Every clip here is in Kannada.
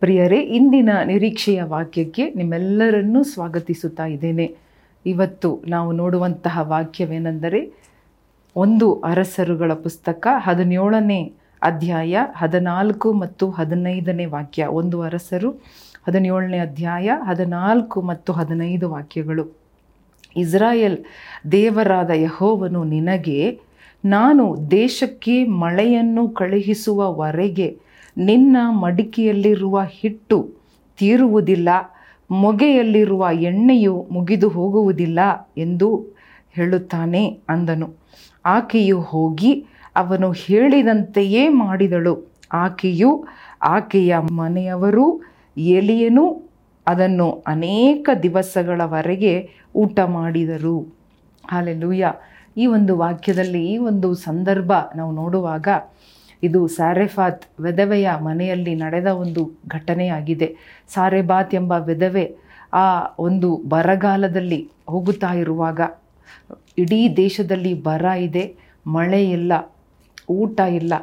ಪ್ರಿಯರೇ, ಇಂದಿನ ನಿರೀಕ್ಷೆಯ ವಾಕ್ಯಕ್ಕೆ ನಿಮ್ಮೆಲ್ಲರನ್ನೂ ಸ್ವಾಗತಿಸುತ್ತಾ ಇದ್ದೇನೆ. ಇವತ್ತು ನಾವು ನೋಡುವಂತಹ ವಾಕ್ಯವೇನೆಂದರೆ, ಒಂದು ಅರಸರುಗಳ ಪುಸ್ತಕ ಹದಿನೇಳನೇ ಅಧ್ಯಾಯ ಹದಿನಾಲ್ಕು ಮತ್ತು ಹದಿನೈದನೇ ವಾಕ್ಯ. ಒಂದು ಅರಸರು ಹದಿನೇಳನೇ ಅಧ್ಯಾಯ ಹದಿನಾಲ್ಕು ಮತ್ತು ಹದಿನೈದು ವಾಕ್ಯಗಳು. ಇಸ್ರಾಯೇಲ್ ದೇವರಾದ ಯಹೋವನು ನಿನಗೆ ನಾನು ದೇಶಕ್ಕೆ ಮಳೆಯನ್ನು ಕಳುಹಿಸುವವರೆಗೆ ನಿನ್ನ ಮಡಿಕೆಯಲ್ಲಿರುವ ಹಿಟ್ಟು ತೀರುವುದಿಲ್ಲ, ಮೊಗೆಯಲ್ಲಿರುವ ಎಣ್ಣೆಯು ಮುಗಿದು ಹೋಗುವುದಿಲ್ಲ ಎಂದು ಹೇಳುತ್ತಾನೆ ಅಂದನು. ಆಕೆಯು ಹೋಗಿ ಅವನು ಹೇಳಿದಂತೆಯೇ ಮಾಡಿದಳು. ಆಕೆಯು ಆಕೆಯ ಮನೆಯವರು ಎಲಿಯನು ಅದನ್ನು ಅನೇಕ ದಿವಸಗಳವರೆಗೆ ಊಟ ಮಾಡಿದರು. ಹಾಲೆಲೂಯ. ಈ ಒಂದು ವಾಕ್ಯದಲ್ಲಿ ಈ ಒಂದು ಸಂದರ್ಭ ನಾವು ನೋಡುವಾಗ ಇದು ಸಾರೆಫಾತ್ ವಿಧವೆಯ ಮನೆಯಲ್ಲಿ ನಡೆದ ಒಂದು ಘಟನೆಯಾಗಿದೆ. ಸಾರೆಬಾತ್ ಎಂಬ ವಿಧವೆ ಆ ಒಂದು ಬರಗಾಲದಲ್ಲಿ ಹೋಗುತ್ತಾ ಇರುವಾಗ ಇಡೀ ದೇಶದಲ್ಲಿ ಬರ ಇದೆ, ಮಳೆ ಇಲ್ಲ, ಊಟ ಇಲ್ಲ.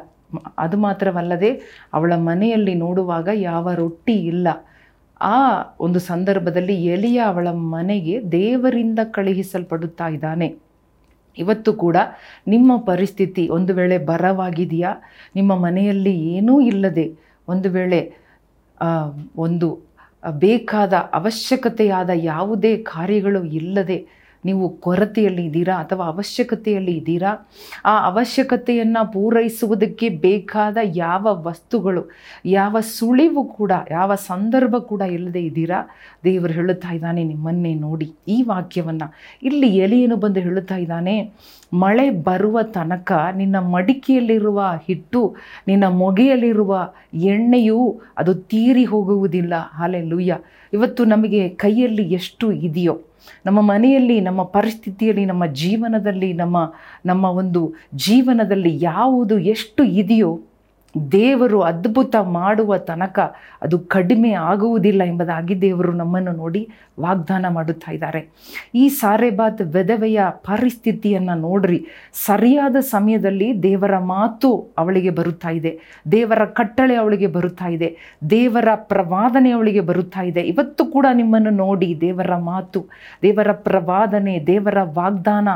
ಅದು ಮಾತ್ರವಲ್ಲದೆ ಅವಳ ಮನೆಯಲ್ಲಿ ನೋಡುವಾಗ ಯಾವ ರೊಟ್ಟಿ ಇಲ್ಲ. ಆ ಒಂದು ಸಂದರ್ಭದಲ್ಲಿ ಎಲಿಯ ಅವಳ ಮನೆಗೆ ದೇವರಿಂದ ಕಳುಹಿಸಲ್ಪಡುತ್ತಾ ಇದ್ದಾನೆ. ಇವತ್ತು ಕೂಡ ನಿಮ್ಮ ಪರಿಸ್ಥಿತಿ ಒಂದು ವೇಳೆ ಬರವಾಗಿದೆಯಾ? ನಿಮ್ಮ ಮನೆಯಲ್ಲಿ ಏನೂ ಇಲ್ಲದೆ ಒಂದು ವೇಳೆ ಒಂದು ಬೇಕಾದ ಅವಶ್ಯಕತೆಯಾದ ಯಾವುದೇ ಕಾರ್ಯಗಳು ಇಲ್ಲದೆ ನೀವು ಕೊರತೆಯಲ್ಲಿ ಇದ್ದೀರಾ ಅಥವಾ ಅವಶ್ಯಕತೆಯಲ್ಲಿ ಇದ್ದೀರಾ? ಆ ಅವಶ್ಯಕತೆಯನ್ನು ಪೂರೈಸುವುದಕ್ಕೆ ಬೇಕಾದ ಯಾವ ವಸ್ತುಗಳು, ಯಾವ ಸುಳಿವು ಕೂಡ, ಯಾವ ಸಂದರ್ಭ ಕೂಡ ಇಲ್ಲದೆ ಇದ್ದೀರಾ? ದೇವರು ಹೇಳುತ್ತಾ ಇದ್ದಾನೆ, ನಿಮ್ಮನ್ನೇ ನೋಡಿ. ಈ ವಾಕ್ಯವನ್ನು ಇಲ್ಲಿ ಎಲೆಯನ್ನು ಬಂದು ಹೇಳುತ್ತಾ ಇದ್ದಾನೆ, ಮಳೆ ಬರುವ ತನಕ ನಿನ್ನ ಮಡಿಕೆಯಲ್ಲಿರುವ ಹಿಟ್ಟು, ನಿನ್ನ ಮೊಗೆಯಲ್ಲಿರುವ ಎಣ್ಣೆಯು ಅದು ತೀರಿ ಹೋಗುವುದಿಲ್ಲ. ಹಾಲೆ ಲೂಯ್ಯ ಇವತ್ತು ನಮಗೆ ಕೈಯಲ್ಲಿ ಎಷ್ಟು ಇದೆಯೋ ನಮ್ಮ ಮನೆಯಲ್ಲಿ ನಮ್ಮ ಪರಿಸ್ಥಿತಿಯಲ್ಲಿ ನಮ್ಮ ಜೀವನದಲ್ಲಿ ನಮ್ಮ ನಮ್ಮ ಒಂದು ಜೀವನದಲ್ಲಿ ಯಾವುದು ಎಷ್ಟು ಇದೆಯೋ ದೇವರು ಅದ್ಭುತ ಮಾಡುವ ತನಕ ಅದು ಕಡಿಮೆ ಆಗುವುದಿಲ್ಲ ಎಂಬುದಾಗಿ ದೇವರು ನಮ್ಮನ್ನು ನೋಡಿ ವಾಗ್ದಾನ ಮಾಡುತ್ತಾ ಇದ್ದಾರೆ. ಈ ಸಾರೆಬಾತ್ ವೆದವೆಯ ಪರಿಸ್ಥಿತಿಯನ್ನು ನೋಡ್ರಿ. ಸರಿಯಾದ ಸಮಯದಲ್ಲಿ ದೇವರ ಮಾತು ಅವಳಿಗೆ ಬರುತ್ತಾ ಇದೆ. ದೇವರ ಕಟ್ಟಳೆ ಅವಳಿಗೆ ಬರುತ್ತಾ ಇದೆ. ದೇವರ ಪ್ರವಾದನೆ ಅವಳಿಗೆ ಬರುತ್ತಾ ಇದೆ. ಇವತ್ತು ಕೂಡ ನಿಮ್ಮನ್ನು ನೋಡಿ ದೇವರ ಮಾತು, ದೇವರ ಪ್ರವಾದನೆ, ದೇವರ ವಾಗ್ದಾನ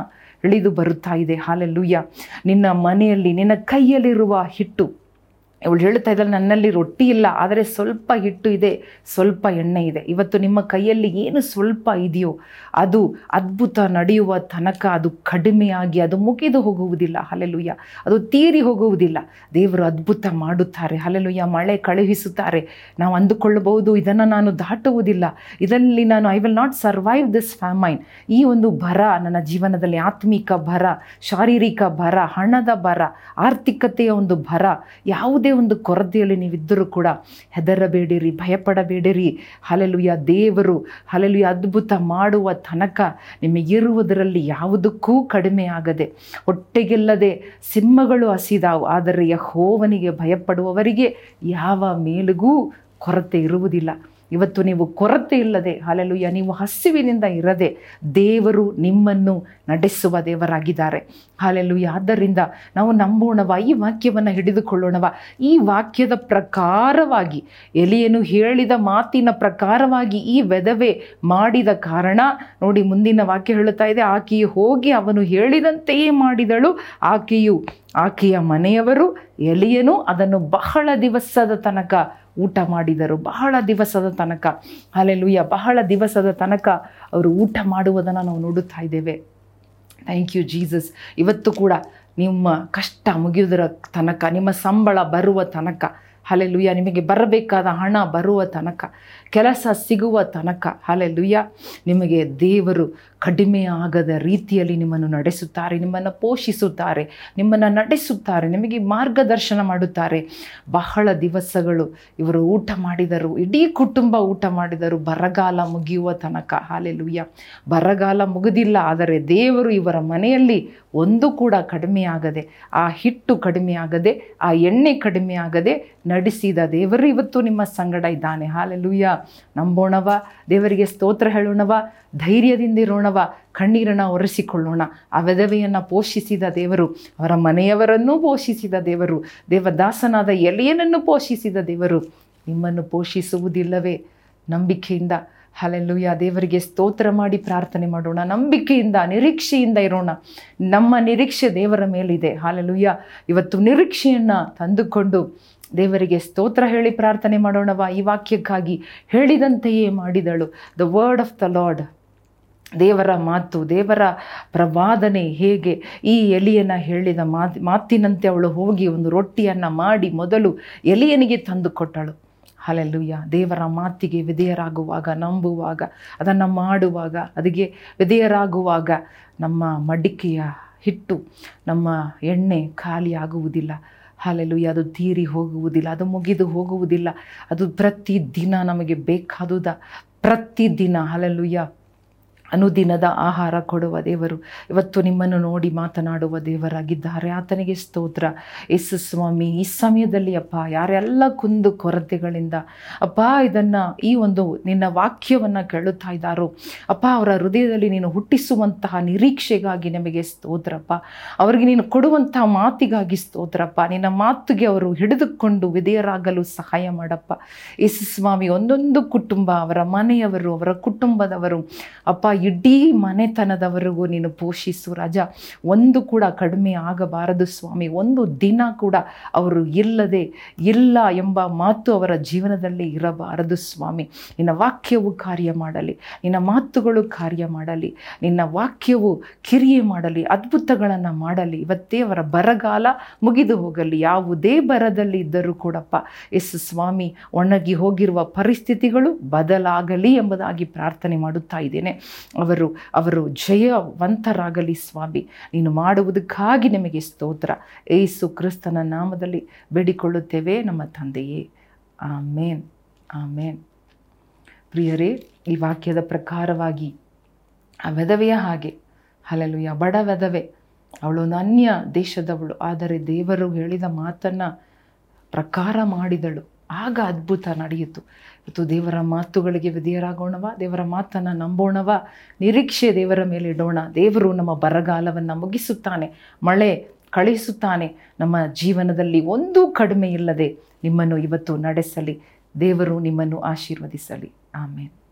ಇಳಿದು ಬರುತ್ತಾ ಇದೆ. ಹಾಲೆಲ್ಲುಯ್ಯ. ನಿನ್ನ ಮನೆಯಲ್ಲಿ, ನಿನ್ನ ಕೈಯಲ್ಲಿರುವ ಹಿಟ್ಟು ಅವಳು ಹೇಳ್ತಾ ಇದ್ದಾಳೆ, ನನ್ನಲ್ಲಿ ರೊಟ್ಟಿ ಇಲ್ಲ, ಆದರೆ ಸ್ವಲ್ಪ ಹಿಟ್ಟು ಇದೆ, ಸ್ವಲ್ಪ ಎಣ್ಣೆ ಇದೆ. ಇವತ್ತು ನಿಮ್ಮ ಕೈಯಲ್ಲಿ ಏನು ಸ್ವಲ್ಪ ಇದೆಯೋ, ಅದು ಅದ್ಭುತ ನಡೆಯುವ ತನಕ ಅದು ಕಡಿಮೆಯಾಗಿ ಅದು ಮುಗಿದು ಹೋಗುವುದಿಲ್ಲ. ಹಲೆಲುಯ್ಯ ಅದು ತೀರಿ ಹೋಗುವುದಿಲ್ಲ. ದೇವರು ಅದ್ಭುತ ಮಾಡುತ್ತಾರೆ. ಹಲೆಲುಯ್ಯ ಮಳೆ ಕಳುಹಿಸುತ್ತಾರೆ. ನಾವು ಅಂದುಕೊಳ್ಳಬಹುದು, ಇದನ್ನು ನಾನು ದಾಟುವುದಿಲ್ಲ. ಇದರಲ್ಲಿ ನಾನು I will not survive this famine ಈ ಒಂದು ಬರ, ನನ್ನ ಜೀವನದಲ್ಲಿ ಆತ್ಮಿಕ ಬರ, ಶಾರೀರಿಕ ಬರ, ಹಣದ ಬರ, ಆರ್ಥಿಕತೆಯ ಒಂದು ಬರ, ಯಾವುದೇ ಒಂದು ಕೊರತೆಯಲ್ಲಿ ನೀವಿದ್ದರೂ ಕೂಡ ಹೆದರಬೇಡಿರಿ, ಭಯಪಡಬೇಡಿರಿ. ಹಲಲುಯ ದೇವರು ಹಲಲುಯ ಅದ್ಭುತ ಮಾಡುವ ತನಕ ನಿಮಗಿರುವುದರಲ್ಲಿ ಯಾವುದಕ್ಕೂ ಕಡಿಮೆ ಆಗದೆ, ಹೊಟ್ಟೆಗೆಲ್ಲದೆ ಸಿಂಹಗಳು ಹಸಿದಾವು, ಆದರೆ ಯಹೋವನಿಗೆ ಭಯಪಡುವವರಿಗೆ ಯಾವ ಮೇಲಿಗೂ ಕೊರತೆ ಇರುವುದಿಲ್ಲ. ಇವತ್ತು ನೀವು ಕೊರತೆ ಇಲ್ಲದೆ ಹಾಲೆಲುಯ್ಯ ನೀವು ಹಸಿವಿನಿಂದ ಇರದೆ ದೇವರು ನಿಮ್ಮನ್ನು ನಡೆಸುವ ದೇವರಾಗಿದ್ದಾರೆ. ಹಾಲೆಲುಯ್ಯ ಆದ್ದರಿಂದ ನಾವು ನಂಬೋಣವ, ಈ ವಾಕ್ಯವನ್ನು ಹಿಡಿದುಕೊಳ್ಳೋಣವ. ಈ ವಾಕ್ಯದ ಪ್ರಕಾರವಾಗಿ, ಎಲಿಯನು ಹೇಳಿದ ಮಾತಿನ ಪ್ರಕಾರವಾಗಿ ಈ ವೆದವೆ ಮಾಡಿದ ಕಾರಣ, ನೋಡಿ ಮುಂದಿನ ವಾಕ್ಯ ಹೇಳುತ್ತಾ ಇದೆ, ಆಕೆಯು ಹೋಗಿ ಅವನು ಹೇಳಿದಂತೆಯೇ ಮಾಡಿದಳು, ಆಕೆಯು ಆಕೆಯ ಮನೆಯವರು, ಎಲಿಯನು ಅದನ್ನು ಬಹಳ ದಿವಸದ ತನಕ ಊಟ ಮಾಡಿದರು. ಬಹಳ ದಿವಸದ ತನಕ. ಅಲ್ಲೆಲ್ಲೂಯ್ಯ ಬಹಳ ದಿವಸದ ತನಕ ಅವರು ಊಟ ಮಾಡುವುದನ್ನು ನಾವು ನೋಡುತ್ತಾ ಇದ್ದೇವೆ. ಥ್ಯಾಂಕ್ ಯು ಜೀಸಸ್ ಇವತ್ತು ಕೂಡ ನಿಮ್ಮ ಕಷ್ಟ ಮುಗಿಯುವುದರ ತನಕ, ನಿಮ್ಮ ಸಂಬಳ ಬರುವ ತನಕ ಹಲೆಲುಯ್ಯ ನಿಮಗೆ ಬರಬೇಕಾದ ಹಣ ಬರುವ ತನಕ, ಕೆಲಸ ಸಿಗುವ ತನಕ ಹಲೆಲುಯ್ಯ ನಿಮಗೆ ದೇವರು ಕಡಿಮೆ ಆಗದ ರೀತಿಯಲ್ಲಿ ನಿಮ್ಮನ್ನು ನಡೆಸುತ್ತಾರೆ, ನಿಮ್ಮನ್ನು ಪೋಷಿಸುತ್ತಾರೆ, ನಿಮ್ಮನ್ನು ನಡೆಸುತ್ತಾರೆ, ನಿಮಗೆ ಮಾರ್ಗದರ್ಶನ ಮಾಡುತ್ತಾರೆ. ಬಹಳ ದಿವಸಗಳು ಇವರು ಊಟ ಮಾಡಿದರು, ಇಡೀ ಕುಟುಂಬ ಊಟ ಮಾಡಿದರು, ಬರಗಾಲ ಮುಗಿಯುವ ತನಕ ಹಾಲೆಲುಯ್ಯ ಬರಗಾಲ ಮುಗಿದಿಲ್ಲ, ಆದರೆ ದೇವರು ಇವರ ಮನೆಯಲ್ಲಿ ಒಂದು ಕೂಡ ಕಡಿಮೆ ಆಗದೆ ಆ ಹಿಟ್ಟು ಕಡಿಮೆ ಆಗದೆ ಆ ಎಣ್ಣೆ ಕಡಿಮೆ ಆಗದೆ ನಡೆಸಿದ ದೇವರು ಇವತ್ತು ನಿಮ್ಮ ಸಂಗಡ ಇದ್ದಾನೆ. ಹಾಲೆಲುಯ್ಯ ನಂಬೋಣವ ದೇವರಿಗೆ ಸ್ತೋತ್ರ ಹೇಳೋಣವ ಧೈರ್ಯದಿಂದ ಇರೋಣವ ಕಣ್ಣೀರನ್ನು ಒರೆಸಿಕೊಳ್ಳೋಣ. ಆ ವಿಧವೆಯನ್ನು ಪೋಷಿಸಿದ ದೇವರು, ಅವರ ಮನೆಯವರನ್ನೂ ಪೋಷಿಸಿದ ದೇವರು, ದೇವದಾಸನಾದ ಎಲೆಯನನ್ನು ಪೋಷಿಸಿದ ದೇವರು, ನಿಮ್ಮನ್ನು ಪೋಷಿಸುವುದಿಲ್ಲವೇ? ನಂಬಿಕೆಯಿಂದ. ಹಲೆಲ್ಲುಯ್ಯ ದೇವರಿಗೆ ಸ್ತೋತ್ರ ಮಾಡಿ ಪ್ರಾರ್ಥನೆ ಮಾಡೋಣ. ನಂಬಿಕೆಯಿಂದ, ನಿರೀಕ್ಷೆಯಿಂದ ಇರೋಣ. ನಮ್ಮ ನಿರೀಕ್ಷೆ ದೇವರ ಮೇಲಿದೆ. ಹಾಲೆಲುಯ್ಯ ಇವತ್ತು ನಿರೀಕ್ಷೆಯನ್ನು ತಂದುಕೊಂಡು ದೇವರಿಗೆ ಸ್ತೋತ್ರ ಹೇಳಿ ಪ್ರಾರ್ಥನೆ ಮಾಡೋಣವ. ಈ ವಾಕ್ಯಕ್ಕಾಗಿ ಹೇಳಿದಂತೆಯೇ ಮಾಡಿದಳು. The word of the lord ದೇವರ ಮಾತು, ದೇವರ ಪ್ರವಾದನೆ ಹೇಗೆ? ಈ ಎಲಿಯನ್ನು ಹೇಳಿದ ಮಾತು, ಮಾತಿನಂತೆ ಅವಳು ಹೋಗಿ ಒಂದು ರೊಟ್ಟಿಯನ್ನು ಮಾಡಿ ಮೊದಲು ಎಲಿಯನಿಗೆ ತಂದು ಕೊಟ್ಟಳು. ಹಲೆಲ್ಲುಯ್ಯ ದೇವರ ಮಾತಿಗೆ ವಿಧೇಯರಾಗುವಾಗ, ನಂಬುವಾಗ, ಅದನ್ನು ಮಾಡುವಾಗ, ಅದಕ್ಕೆ ವಿಧೇಯರಾಗುವಾಗ ನಮ್ಮ ಮಡಿಕೆಯ ಹಿಟ್ಟು, ನಮ್ಮ ಎಣ್ಣೆ ಖಾಲಿ ಹಾಲೆಲ್ಲುಯ್ಯ ಅದು ತೀರಿ ಹೋಗುವುದಿಲ್ಲ ಅದು ಮುಗಿದು ಹೋಗುವುದಿಲ್ಲ. ಅದು ಪ್ರತಿದಿನ ನಮಗೆ ಬೇಕಾದುದ ಪ್ರತಿದಿನ ಹಾಲೆಲ್ಲುಯ್ಯ ಅನುದಿನದ ಆಹಾರ ಕೊಡುವ ದೇವರು. ಇವತ್ತು ನಿಮ್ಮನ್ನು ನೋಡಿ ಮಾತನಾಡುವ ದೇವರಾಗಿದ್ದಾರೆ. ಆತನಿಗೆ ಸ್ತೋತ್ರ. ಯೇಸು ಸ್ವಾಮಿ, ಈ ಸಮಯದಲ್ಲಿ ಅಪ್ಪ, ಯಾರೆಲ್ಲ ಕುಂದು ಕೊರತೆಗಳಿಂದ, ಅಪ್ಪ, ಇದನ್ನು ಈ ಒಂದು ನಿನ್ನ ವಾಕ್ಯವನ್ನು ಕೇಳುತ್ತಾ ಇದ್ದಾರೋ, ಅಪ್ಪ, ಅವರ ಹೃದಯದಲ್ಲಿ ನೀನು ಹುಟ್ಟಿಸುವಂತಹ ನಿರೀಕ್ಷೆಗಾಗಿ ನಮಗೆ ಸ್ತೋತ್ರಪ್ಪ ಅವರಿಗೆ ನೀನು ಕೊಡುವಂತಹ ಮಾತಿಗಾಗಿ ಸ್ತೋತ್ರಪ್ಪ ನಿನ್ನ ಮಾತಿಗೆ ಅವರು ಹಿಡಿದುಕೊಂಡು ವಿಧೇಯರಾಗಲು ಸಹಾಯ ಮಾಡಪ್ಪ. ಯೇಸು ಸ್ವಾಮಿ, ಒಂದೊಂದು ಕುಟುಂಬ, ಅವರ ಮನೆಯವರು, ಅವರ ಕುಟುಂಬದವರು, ಅಪ್ಪ ಇಡೀ ಮನೆತನದವರೆಗೂ ನೀನು ಪೋಷಿಸು ರಾಜ. ಒಂದು ಕೂಡ ಕಡಿಮೆ ಆಗಬಾರದು ಸ್ವಾಮಿ. ಒಂದು ದಿನ ಕೂಡ ಅವರು ಇಲ್ಲದೆ ಇಲ್ಲ ಎಂಬ ಮಾತು ಅವರ ಜೀವನದಲ್ಲಿ ಇರಬಾರದು ಸ್ವಾಮಿ. ನಿನ್ನ ವಾಕ್ಯವು ಕಾರ್ಯ ಮಾಡಲಿ, ನಿನ್ನ ಮಾತುಗಳು ಕಾರ್ಯ ಮಾಡಲಿ, ನಿನ್ನ ವಾಕ್ಯವು ಕಿರಿಯೆ ಮಾಡಲಿ, ಅದ್ಭುತಗಳನ್ನು ಮಾಡಲಿ. ಇವತ್ತೇ ಅವರ ಬರಗಾಲ ಮುಗಿದು ಹೋಗಲಿ. ಯಾವುದೇ ಬರದಲ್ಲಿ ಇದ್ದರೂ ಕೂಡಪ್ಪ ಎಸ್ ಸ್ವಾಮಿ ಒಣಗಿ ಹೋಗಿರುವ ಪರಿಸ್ಥಿತಿಗಳು ಬದಲಾಗಲಿ ಎಂಬುದಾಗಿ ಪ್ರಾರ್ಥನೆ ಮಾಡುತ್ತಾ ಇದ್ದೇನೆ. ಅವರು ಅವರು ಜಯವಂತರಾಗಲಿ ಸ್ವಾಮಿ. ನೀನು ಮಾಡುವುದಕ್ಕಾಗಿ ನಿಮಗೆ ಸ್ತೋತ್ರ. ಏಸು ಕ್ರಿಸ್ತನ ನಾಮದಲ್ಲಿ ಬೇಡಿಕೊಳ್ಳುತ್ತೇವೆ ನಮ್ಮ ತಂದೆಯೇ. ಆಮೇನ್. ಆಮೇನ್. ಪ್ರಿಯರೇ, ಈ ವಾಕ್ಯದ ಪ್ರಕಾರವಾಗಿ ಆ ವೆದವೆಯ ಹಾಗೆ. ಹಲಲುಯ ಬಡ ಅವಳು ಒಂದು ಅನ್ಯ ದೇಶದವಳು, ಆದರೆ ದೇವರು ಹೇಳಿದ ಮಾತನ್ನು ಪ್ರಕಾರ ಮಾಡಿದಳು. ಆಗ ಅದ್ಭುತ ನಡೆಯಿತು. ಇವತ್ತು ದೇವರ ಮಾತುಗಳಿಗೆ ವಿಧೇಯರಾಗೋಣವ, ದೇವರ ಮಾತನ್ನು ನಂಬೋಣವ, ನಿರೀಕ್ಷೆ ದೇವರ ಮೇಲೆ ಇಡೋಣ. ದೇವರು ನಮ್ಮ ಬರಗಾಲವನ್ನು ಮುಗಿಸುತ್ತಾನೆ, ಮಳೆ ಕಳಿಸುತ್ತಾನೆ. ನಮ್ಮ ಜೀವನದಲ್ಲಿ ಒಂದೂ ಕಡಿಮೆ ಇಲ್ಲದೆ ನಿಮ್ಮನ್ನು ಇವತ್ತು ನಡೆಸಲಿ. ದೇವರು ನಿಮ್ಮನ್ನು ಆಶೀರ್ವದಿಸಲಿ. ಆಮೇಲೆ